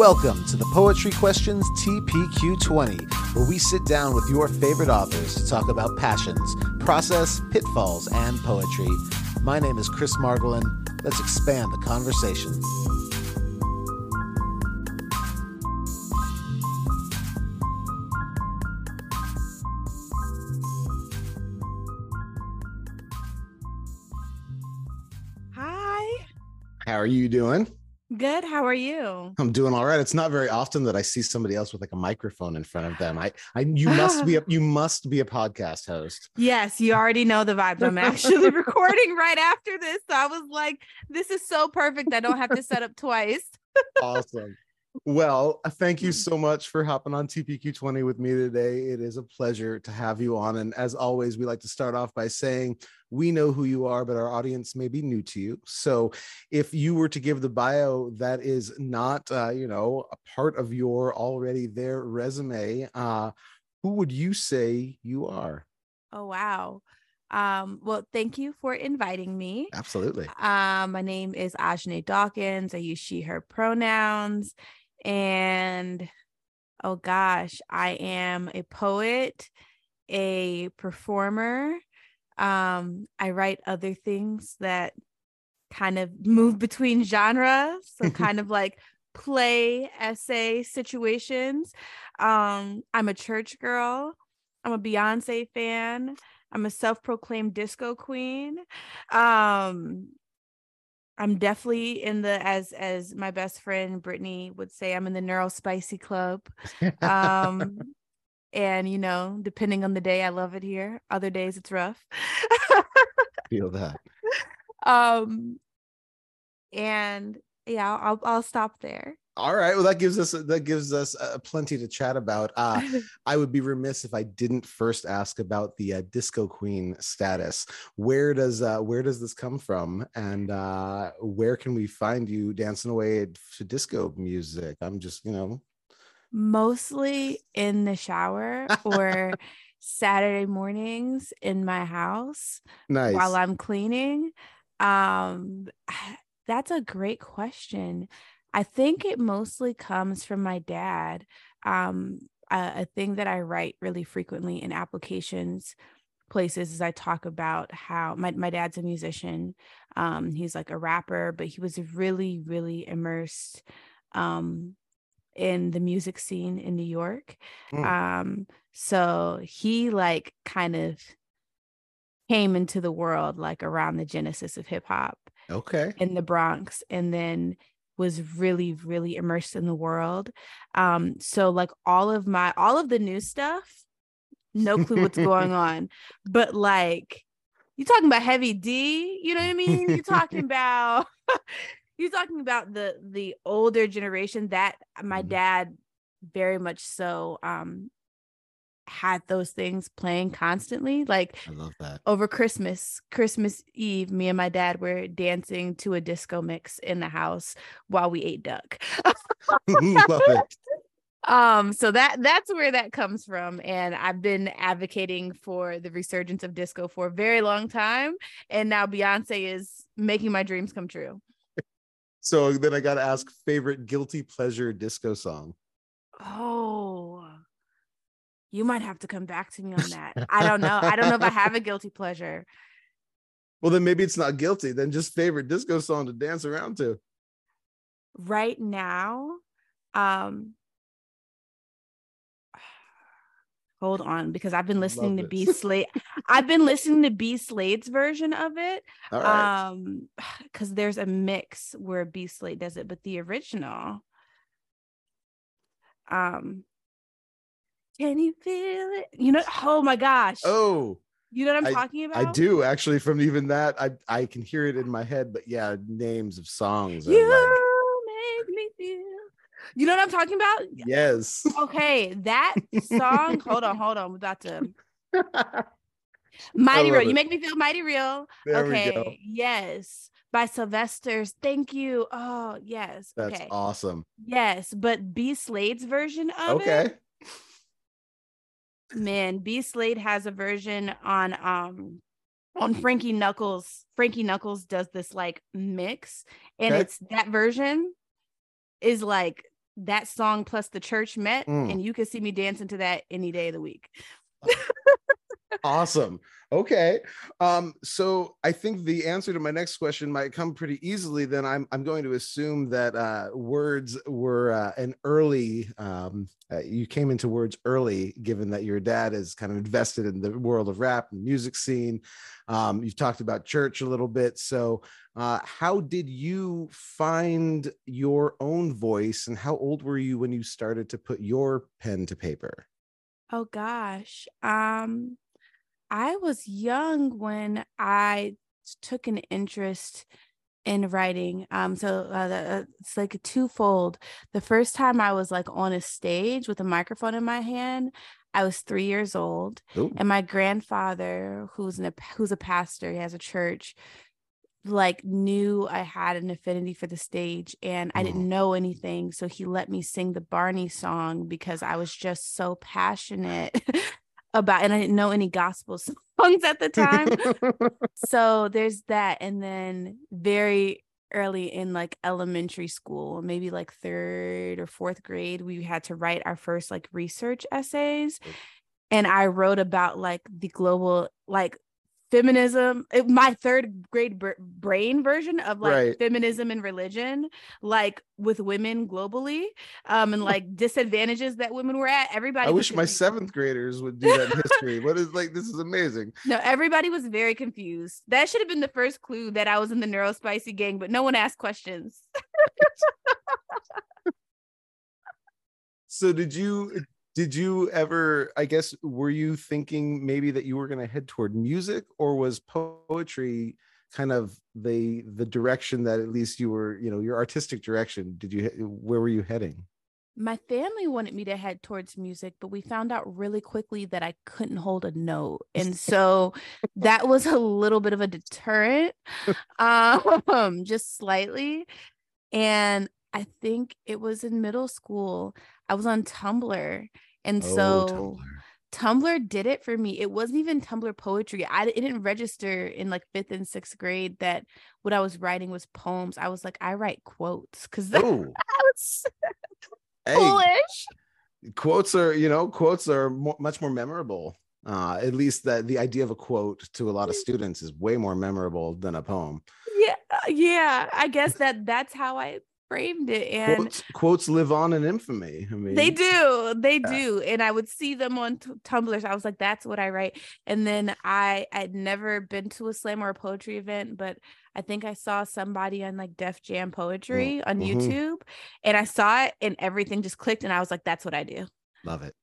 Welcome to the Poetry Questions TPQ20, where we sit down with your favorite authors to talk about passions, process, pitfalls, and poetry. My name is Chris Margolin. Let's expand the conversation. Hi. How are you doing? Good. How are you? I'm doing all right. It's not very often that I see somebody else with like a microphone in front of them. I, I, you must be, a, you must be a podcast host. Yes, you already know the vibe. I'm actually recording right after this. So I was like, this is so perfect. I don't have to set up twice. awesome. Well, uh, thank you so much for hopping on TPQ20 with me today. It is a pleasure to have you on. And as always, we like to start off by saying we know who you are, but our audience may be new to you. So if you were to give the bio that is not, uh, you know, a part of your already there resume, uh, who would you say you are? Oh, wow. Um, well, thank you for inviting me. Absolutely. Um, my name is Ajanaé Dawkins. I use she, her pronouns. And oh gosh, I am a poet, a performer. Um, I write other things that kind of move between genres, so kind of like play essay situations. Um, I'm a church girl. I'm a Beyonce fan. I'm a self-proclaimed disco queen. Um, I'm definitely in the as as my best friend Brittany would say, I'm in the neuro spicy club. Um and you know, depending on the day, I love it here. Other days it's rough. Feel that. Um and yeah, I'll I'll stop there. All right. Well, that gives us that gives us uh, plenty to chat about. Uh, I would be remiss if I didn't first ask about the uh, disco queen status. Where does uh, where does this come from, and uh, where can we find you dancing away to disco music? I'm just you know mostly in the shower or Saturday mornings in my house nice. while I'm cleaning. Um, that's a great question. I think it mostly comes from my dad. Um, a, a thing that I write really frequently in applications places is I talk about how my, my dad's a musician. Um, he's like a rapper, but he was really, really immersed um, in the music scene in New York. Mm. Um, so he like kind of came into the world like around the genesis of hip hop. Okay. In the Bronx. And then was really really immersed in the world. Um so like all of my all of the new stuff no clue what's going on. But like you're talking about heavy d? You know what i mean? You're talking about you're talking about the the older generation that my mm-hmm. dad very much so um had those things playing constantly. Like I love that. Over Christmas, Christmas Eve, me and my dad were dancing to a disco mix in the house while we ate duck. love it. Um, so that that's where that comes from. And I've been advocating for the resurgence of disco for a very long time. And now Beyonce is making my dreams come true. So then I gotta ask favorite guilty pleasure disco song. Oh you might have to come back to me on that. I don't know. I don't know if I have a guilty pleasure. Well, then maybe it's not guilty. Then just favorite disco song to dance around to. Right now, um, hold on because I've been listening Love to B Slade. I've been listening to B Slade's version of it. Um, because there's a mix where B Slade does it, but the original, um, can you feel it? You know, oh my gosh. Oh. You know what I'm I, talking about? I do actually. From even that, I I can hear it in my head. But yeah, names of songs. You like... make me feel. You know what I'm talking about? Yes. Okay, that song. hold on, hold on. We're about to. Mighty Real. It. You make me feel mighty real. There okay. Yes. By Sylvester's. Thank you. Oh, yes. That's okay. awesome. Yes, but B Slade's version of it. okay. it. Man, B Slade has a version on um on Frankie Knuckles. Frankie Knuckles does this like mix, and okay. it's that version is like that song plus the church met, Mm. and you can see me dancing to that any day of the week. awesome okay. Um so i think the answer to my next question might come pretty easily then. I'm i'm going to assume that uh words were uh, an early um uh, you came into words early given that your dad is kind of invested in the world of rap and music scene. Um you've talked about church a little bit. So uh how did you find your own voice and how old were you when you started to put your pen to paper? Oh gosh. Um I was young when I took an interest in writing. Um so uh, the, uh, it's like a twofold. The first time I was like on a stage with a microphone in my hand, I was 3 years old Ooh. and my grandfather who's an who's a pastor, he has a church like knew I had an affinity for the stage and I didn't know anything so he let me sing the Barney song because I was just so passionate about and I didn't know any gospel songs at the time. So there's that and then very early in like elementary school maybe like third or fourth grade we had to write our first like research essays. And i wrote about like the global like feminism it- my third grade br- brain version of like Right. feminism and religion like with women globally um and like disadvantages that women were at everybody I wish my confused. seventh graders would do that in history. What is like this is amazing. No, everybody was very confused. That should have been the first clue that I was in the neurospicy gang, but no one asked questions. So did you did you ever I guess were you thinking maybe that you were going to head toward music or was poetry kind of the the direction that at least you were, you know, your artistic direction? Did you where were you heading? My family wanted me to head towards music, but we found out really quickly that I couldn't hold a note. And so that was a little bit of a deterrent, um, just slightly. And I think it was in middle school. I was on Tumblr. And so Oh, Tumblr did it for me. It wasn't even Tumblr poetry. I it didn't register in like fifth and sixth grade that what I was writing was poems. I was like, I write quotes because that Oh, was hey, foolish. quotes are, you know, quotes are much more memorable. Uh, at least that the idea of a quote to a lot of students is way more memorable than a poem. Yeah, yeah. I guess that that's how I framed it, and Quotes, quotes live on in infamy. I mean, they do, they Yeah. do. And I would see them on t- Tumblr. So I was like, that's what I write. And then I I'd never been to a slam or a poetry event, but I think I saw somebody on like Def Jam Poetry on mhm. YouTube, and I saw it, and everything just clicked, and I was like, that's what I do. Love it.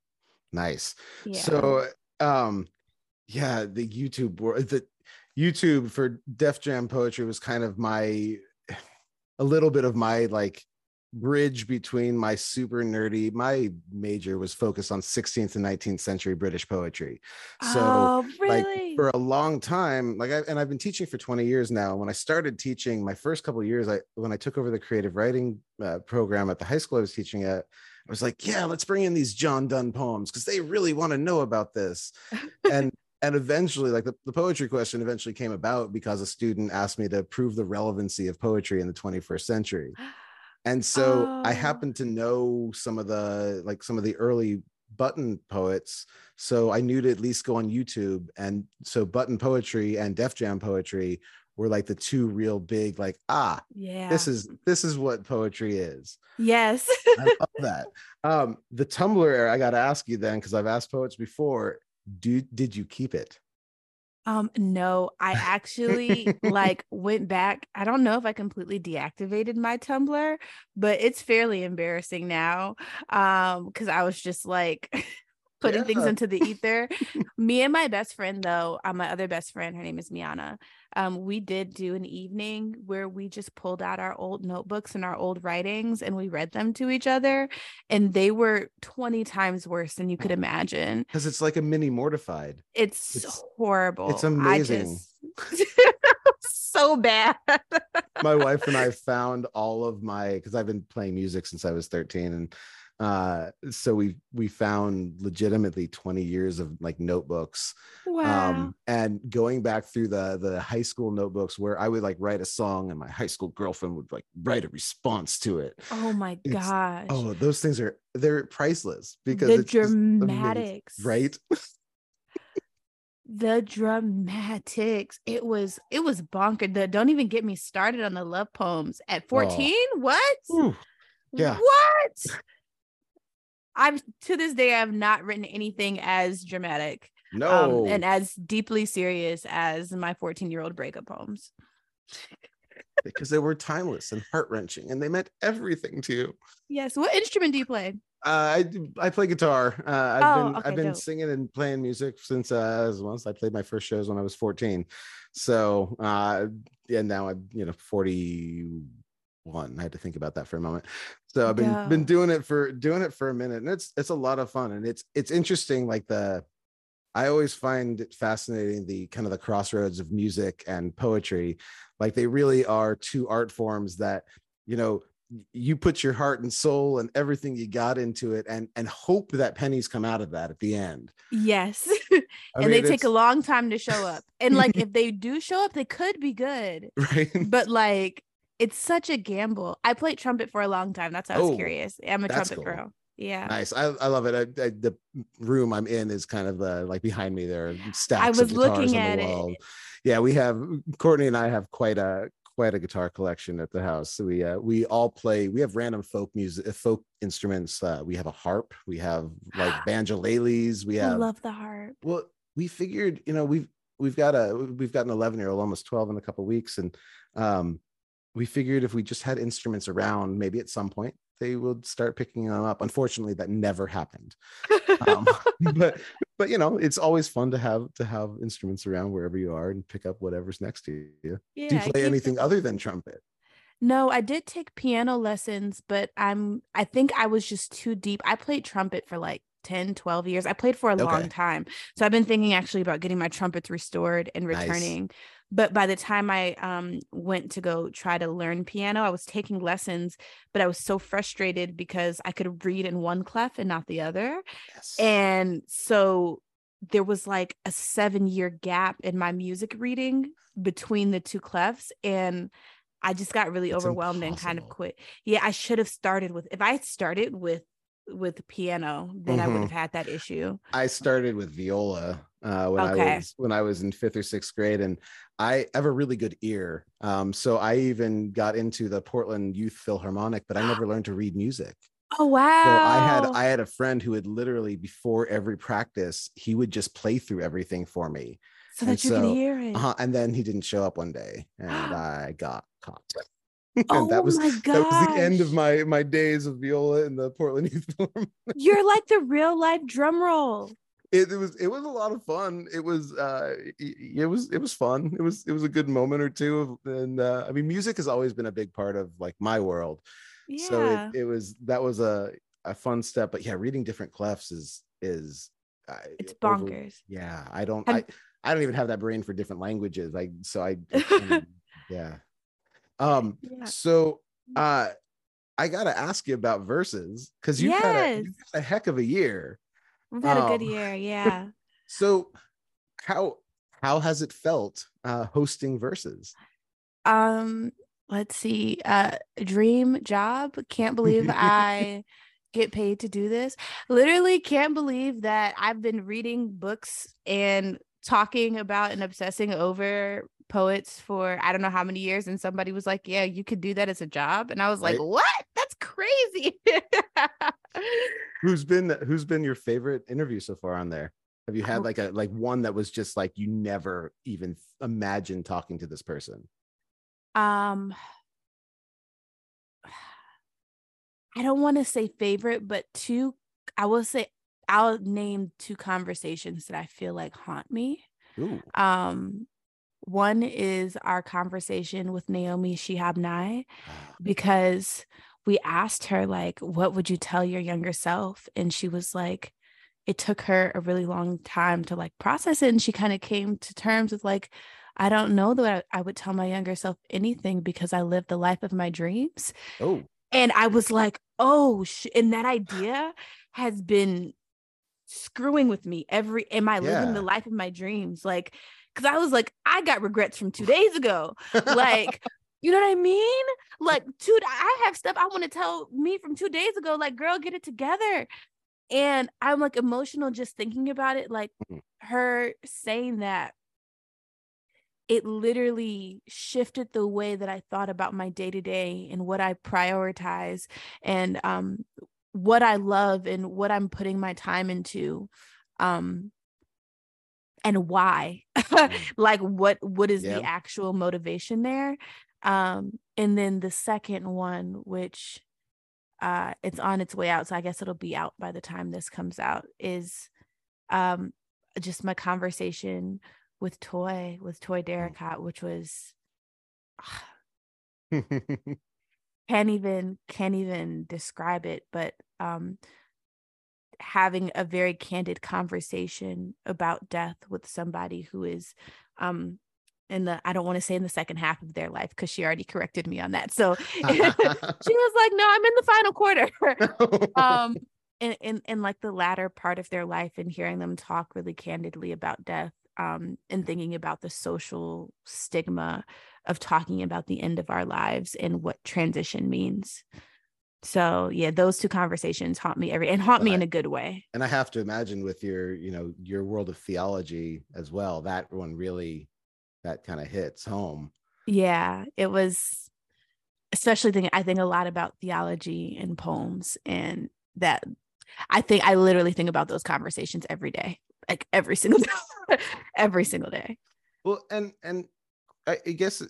Nice. Yeah. So, um, yeah, the YouTube world, the YouTube for Def Jam poetry was kind of my, a little bit of my like bridge between my super nerdy. My major was focused on 16th and 19th century British poetry. So, oh, like for a long time like I, and i've been teaching for 20 years now when i started teaching my first couple of years i when i took over the creative writing uh, program at the high school i was teaching at i was like yeah let's bring in these john donne poems because they really want to know about this and and eventually like the, the poetry question eventually came about because a student asked me to prove the relevancy of poetry in the 21st century and so i Oh. happen to know some of the like some of the early button poets so i knew to at least go on youtube and so button poetry and def jam poetry were like the two real big like ah yeah. this is this is what poetry is yes. i love that um the tumblr era i gotta ask you then because i've asked poets before do did you keep it Um, no, I actually like went back. I don't know if I completely deactivated my Tumblr, but it's fairly embarrassing now. Um, because I was just like putting things into the ether. Me and my best friend, though, uh, my other best friend, her name is Miana. Um, we did do an evening where we just pulled out our old notebooks and our old writings and we read them to each other, and they were 20 times worse than you could imagine. because it's like a mini mortified It's, It's- horrible. it's amazing. so bad. my wife and I found all of my because I've been playing music since I was 13 and Uh, so we we found legitimately 20 years of like notebooks. Wow. Um, and going back through the the high school notebooks where I would like write a song and my high school girlfriend would like write a response to it. oh my it's- gosh. Oh, those things are they're priceless because the it's just amazing, dramatics. right? The dramatics. It was it was bonkers. The, don't even get me started on the love poems at 14. What? Ooh, yeah. What? i'm to this day I've not written anything as dramatic no, um, and as deeply serious as my 14 year old breakup poems. because they were timeless and heart wrenching, and they meant everything to you. Yes. What instrument do you play? Uh, I I play guitar. Uh, I've Oh, been okay, I've been dope. singing and playing music since uh as once I played my first shows when I was 14. So uh yeah, now I'm you know 41. I had to think about that for a moment. So I've been been doing it for doing it for a minute, and it's it's a lot of fun, and it's it's interesting. Like the I always find it fascinating the kind of the crossroads of music and poetry. Like they really are two art forms that you know you put your heart and soul and everything you got into it and and hope that pennies come out of that at the end Yes. I and they mean, take a long time to show up. And like if they do show up, they could be good. right But like it's such a gamble. I played trumpet for a long time. That's why I was Oh, curious. I'm a trumpet cool. girl. Yeah. nice I, I love it I, I, the room i'm in is kind of uh, like behind me there stacks was of guitars looking at the it. yeah we have courtney and i have quite a quite a guitar collection at the house so we uh, we all play we have random folk music folk instruments uh, we have a harp we have like banjoleles we have. I love the harp. well we figured you know we've we've got a we've got an 11 year old almost 12 in a couple weeks and um we figured if we just had instruments around maybe at some point they would start picking them up unfortunately that never happened um, but but you know it's always fun to have to have instruments around wherever you are and pick up whatever's next to you yeah, do you play anything the- other than trumpet No, I did take piano lessons, but I'm I think I was just too deep. I played trumpet for like 10, 12 years. I played for a long time. So I've been thinking actually about getting my trumpets restored and Nice. But by the time I um went to go try to learn piano, I was taking lessons, but I was so frustrated because I could read in one clef and not the other. yes And so there was like a seven year gap in my music reading between the two clefs. And I just got really It's overwhelmed and kind of quit. Yeah, I should have started with if I had started with with piano, then I would Mhm. have had that issue. I started with viola uh, when I was when I was in fifth or sixth grade, and I have a really good ear. Um, so I even got into the Portland Youth Philharmonic, but I never learned to read music. Oh wow. So I had I had a friend who would literally before every practice he would just play through everything for me, so and that you so, could hear it. uh-huh, and then he didn't show up one day, and I got caught. and oh that was my that was the end of my my days of viola in the Portland Youth Philharmonic. You're like the real life drum roll. it, it was it was a lot of fun it was uh it was it was fun it was it was a good moment or two of, and uh i mean music has always been a big part of like my world Yeah. so it, it was that was a a fun step but yeah reading different clefs is is I, it's over- bonkers. yeah i don't Have- i i don't even have that brain for different languages i so i, I yeah um Yeah. so uh i gotta ask you about verses because you've, had a, Yes. you've had a heck of a year We've had a good um, year. Yeah. so how how has it felt uh hosting verses? um let's see uh dream job can't believe i get paid to do this literally can't believe that i've been reading books and talking about and obsessing over poets for i don't know how many years and somebody was like yeah you could do that as a job and i was like Right. what that's crazy Who's been who's been your favorite interview so far on there? Have you had Oh. like a like one that was just like you never even imagined talking to this person? um I don't want to say favorite, but two I will say I'll name two conversations that I feel like haunt me. Ooh, Um one is our conversation with Naomi Shihab Nye ah, because we asked her like what would you tell your younger self and she was like it took her a really long time to like process it and she kind of came to terms with like I don't know that I, would tell my younger self anything because I lived the life of my dreams oh, and I was like, oh, sh-. and that idea has been screwing with me every am I living the life of my dreams? Like, because I was like, I got regrets from two days ago. like, you know what I mean? Like, dude, I have stuff I want to tell me from two days ago. Like, girl, get it together. And I'm like emotional just thinking about it. Like, mm-hmm. her saying that it literally shifted the way that I thought about my day to day and what I prioritize and um, what I love and what I'm putting my time into. Um, and why mm. like what what is yeah. the actual motivation there um and then the second one which uh it's on its way out so i guess it'll be out by the time this comes out is um just my conversation with Toi with Toi mm. Derricotte, which was can't even can't even describe it but um having a very candid conversation about death with somebody who is um in the I don't want to say in the second half of their life because she already corrected me on that. So she was like, "No, I'm in the final quarter." um, in, in in like the latter part of their life, and hearing them talk really candidly about death, um, and thinking about the social stigma of talking about the end of our lives and what transition means. So yeah, those two conversations haunt me every and haunt me I, in a good way. And I have to imagine with your, you know, your world of theology as well, that one really that kind of hits home. Yeah, it was especially thinking I think a lot about theology and poems and that I think I literally think about those conversations every day like every single day, every single day. Well, and and I, guess uh,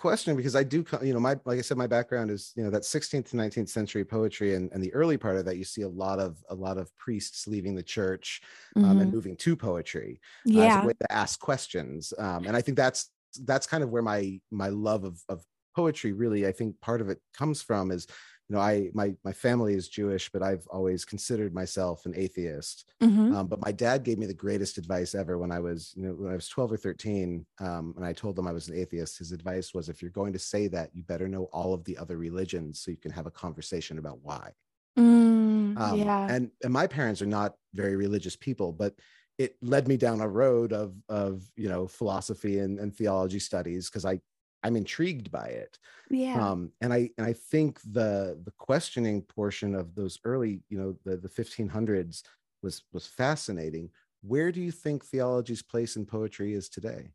question because I do, you know, my like I said, my background is you know that 16th to 19th century poetry, and and the early part of that, you see a lot of a lot of priests leaving the church um, mm-hmm. and moving to poetry yeah. Uh, as a way to ask questions, um, and I think that's that's kind of where my my love of of poetry really i think part of it comes from is you know i my my family is jewish but i've always considered myself an atheist. Mm-hmm. um, but my dad gave me the greatest advice ever when i was you know when i was 12 or 13 um, and i told him i was an atheist. His advice was if you're going to say that you better know all of the other religions so you can have a conversation about why. Mm, um, yeah. and and my parents are not very religious people but it led me down a road of of you know philosophy and, and theology studies because i I'm intrigued by it. Yeah. Um, and I and I think the the questioning portion of those early, you know, the the 1500s was was fascinating. Where do you think theology's place in poetry is today?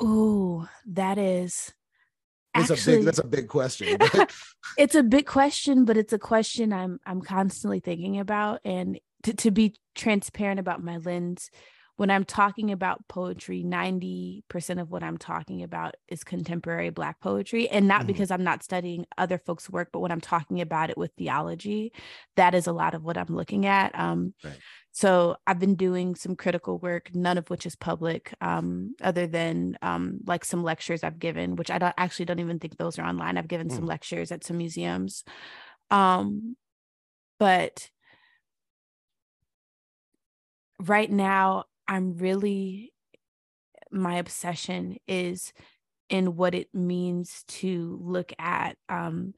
Oh, that is it's actually, a big that's a big question. it's a big question, but it's a question I'm I'm constantly thinking about. And to, to be transparent about my lens, when I'm talking about poetry, 90% of what I'm talking about is contemporary Black poetry. And not mm-hmm. because I'm not studying other folks' work, but when I'm talking about it with theology, that is a lot of what I'm looking at. Um, right. So I've been doing some critical work, none of which is public, um, other than um, like some lectures I've given, which I don't, actually don't even think those are online. I've given mm. some lectures at some museums. Um, but right now I'm really, my obsession is in what it means to look at um,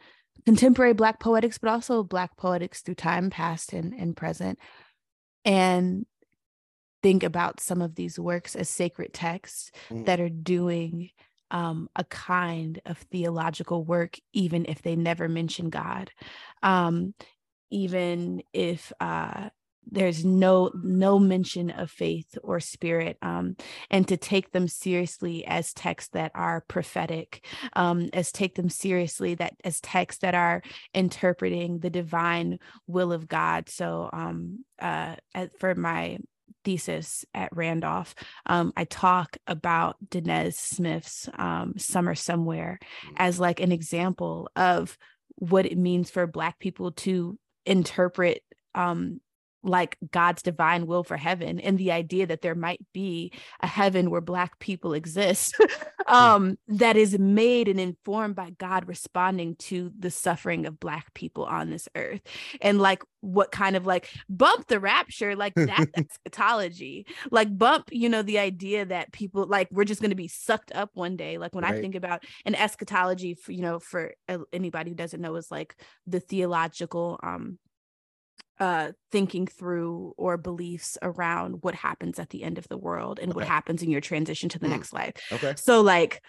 contemporary Black poetics, but also Black poetics through time past and, and present, and think about some of these works as sacred texts mm. that are doing um, a kind of theological work, even if they never mention God. Um, even if uh, there's no no mention of faith or spirit um, and to take them seriously as texts that are prophetic um, as take them seriously that as texts that are interpreting the divine will of god so um, uh, for my thesis at Randolph, um, I talk about Danez Smith's um, Summer Somewhere mm. as like an example of what it means for Black people to interpret um, like God's divine will for heaven and the idea that there might be a heaven where black people exist hmm. um that is made and informed by God responding to the suffering of black people on this earth and like what kind of like bump the rapture like that eschatology like bump you know the idea that people like we're just going to be sucked up one day like when right. I think about an eschatology for you know for uh, anybody who doesn't know is like the theological um uh thinking through or beliefs around what happens at the end of the world and okay. what happens in your transition to the mm. next life. Okay. So like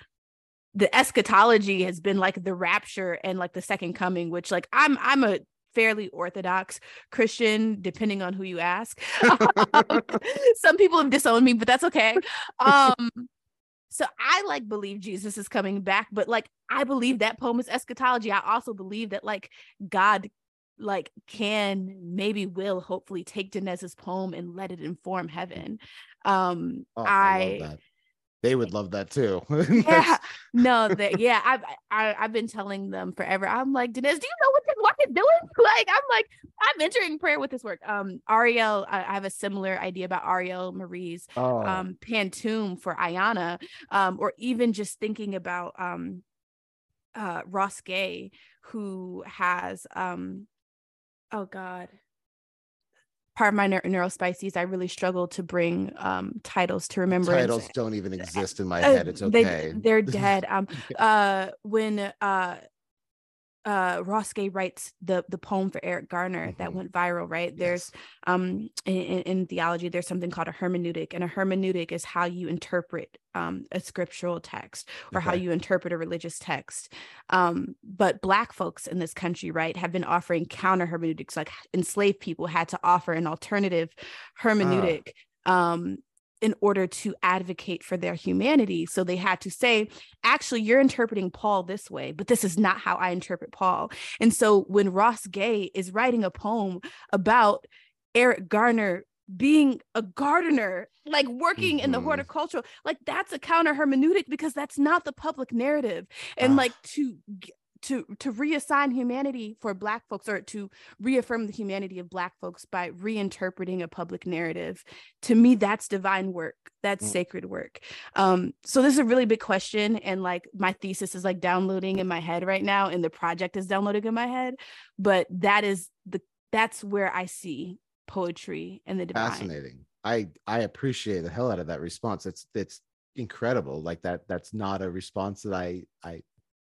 the eschatology has been like the rapture and like the second coming which like I'm I'm a fairly orthodox Christian, depending on who you ask. Some people have disowned me, but that's okay. Um, so I like believe Jesus is coming back, but like I believe that poem is eschatology. I also believe that like God like can maybe will hopefully take Danez's poem and let it inform heaven. Um oh, I, I they would love that too. yeah, no, that yeah, I've I, have i have been telling them forever. I'm like, Danez, do you know what this work is doing? Like, I'm like, I'm entering prayer with this work. Um, Aurielle, I, I have a similar idea about Aurielle Marie's oh. um Pantoum for Aiyana, um, or even just thinking about um uh Ross Gay, who has um oh god. Part of my neuro neurospices i really struggle to bring um titles to remember titles don't even exist in my uh, head. It's okay. they, are dead. Um uh when uh uh Ross Gay writes the the poem for Eric Garner mm-hmm. that went viral, right? Yes. There's um in, in, theology, there's something called a hermeneutic, and a hermeneutic is how you interpret um a scriptural text or okay. how you interpret a religious text. Um, but black folks in this country, right, have been offering counter hermeneutics, like enslaved people had to offer an alternative ah. hermeneutic. Um, in order to advocate for their humanity. So they had to say, actually, you're interpreting Paul this way, but this is not how I interpret Paul. And so when Ross Gay is writing a poem about Eric Garner being a gardener, like working mm-hmm. in the mm-hmm. horticultural, like that's a counter hermeneutic because that's not the public narrative. And ah. like to to to reassign humanity for black folks or to reaffirm the humanity of black folks by reinterpreting a public narrative. To me that's divine work. That's mm. sacred work. Um so this is a really big question and like my thesis is like downloading in my head right now and the project is downloading in my head but that is the that's where i see poetry and the divine. Fascinating. I i appreciate the hell out of that response. It's it's incredible. Like that that's not a response that i i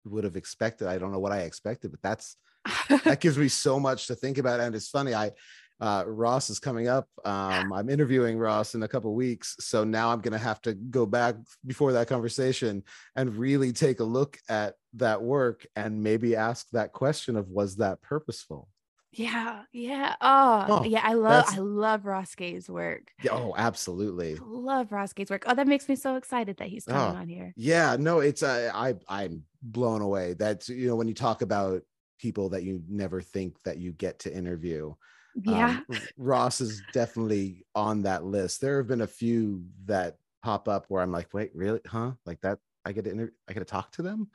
would have expected. I don't know what I expected, but that's that gives me so much to think about. And it's funny, I uh, Ross is coming up. Um, I'm interviewing Ross in a couple weeks, so now I'm gonna have to go back before that conversation and really take a look at that work and maybe ask that question of was that purposeful? Yeah, yeah. Oh, oh yeah. I love I love Ross Gay's work. Yeah, oh, absolutely. I love Ross Gay's work. Oh, that makes me so excited that he's coming oh, on here. Yeah, no, it's uh, I I'm blown away. That's you know when you talk about people that you never think that you get to interview. Yeah, um, Ross is definitely on that list. There have been a few that pop up where I'm like, wait, really? Huh? Like that? I get to inter- I get to talk to them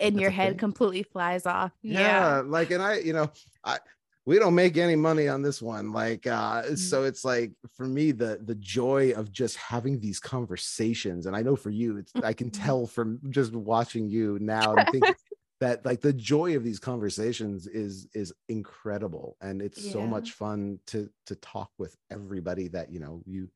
and your head thing? completely flies off. Yeah. yeah. Like, and I, you know, I, we don't make any money on this one like uh mm-hmm. so it's like for me the the joy of just having these conversations and i know for you it's i can mm-hmm. tell from just watching you now and think that like the joy of these conversations is is incredible and it's yeah. so much fun to to talk with everybody that you know you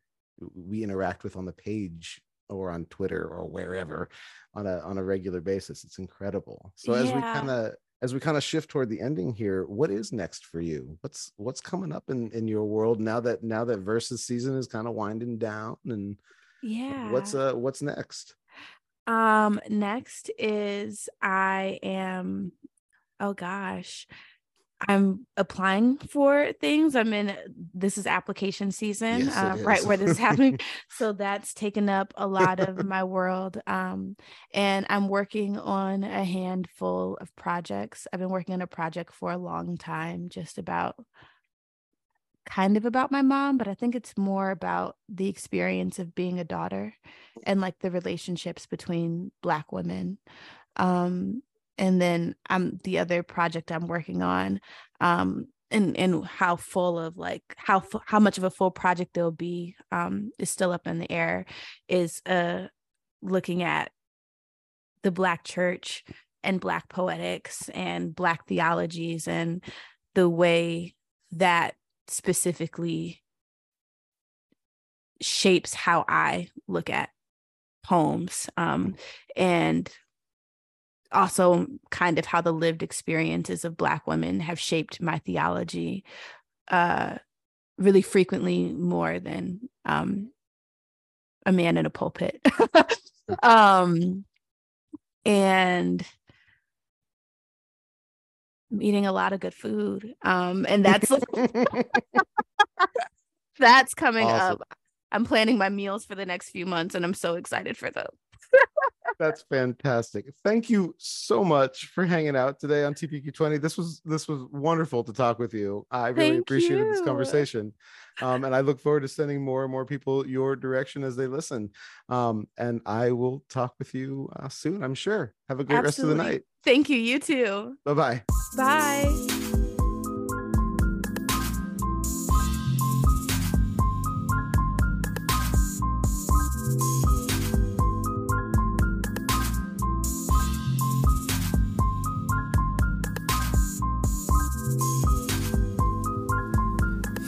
we interact with on the page or on twitter or wherever on a on a regular basis it's incredible so yeah. as we kind of as we kind of shift toward the ending here what is next for you? What's what's coming up in in your world now that now that versus season is kind of winding down and yeah. what's uh what's next? Um next is i am oh gosh I'm applying for things. I'm in this is application season, yes, uh, right where this is happening. so that's taken up a lot of my world. Um, and I'm working on a handful of projects. I've been working on a project for a long time, just about kind of about my mom, but I think it's more about the experience of being a daughter and like the relationships between Black women. Um, and then I'm the other project I'm working on um, and and how full of like how how much of a full project there'll be um is still up in the air is uh looking at the black church and black poetics and black theologies and the way that specifically shapes how I look at poems um, and also kind of how the lived experiences of black women have shaped my theology uh, really frequently more than um, a man in a pulpit um, and I'm eating a lot of good food um, and that's that's coming awesome. up I'm planning my meals for the next few months and I'm so excited for them. That's fantastic. Thank you so much for hanging out today on TPQ20. This was this was wonderful to talk with you. I really Thank appreciated you. this conversation. Um, and I look forward to sending more and more people your direction as they listen. Um, and I will talk with you uh, soon, I'm sure. Have a great Absolutely. rest of the night. Thank you. You too. Bye-bye. Bye.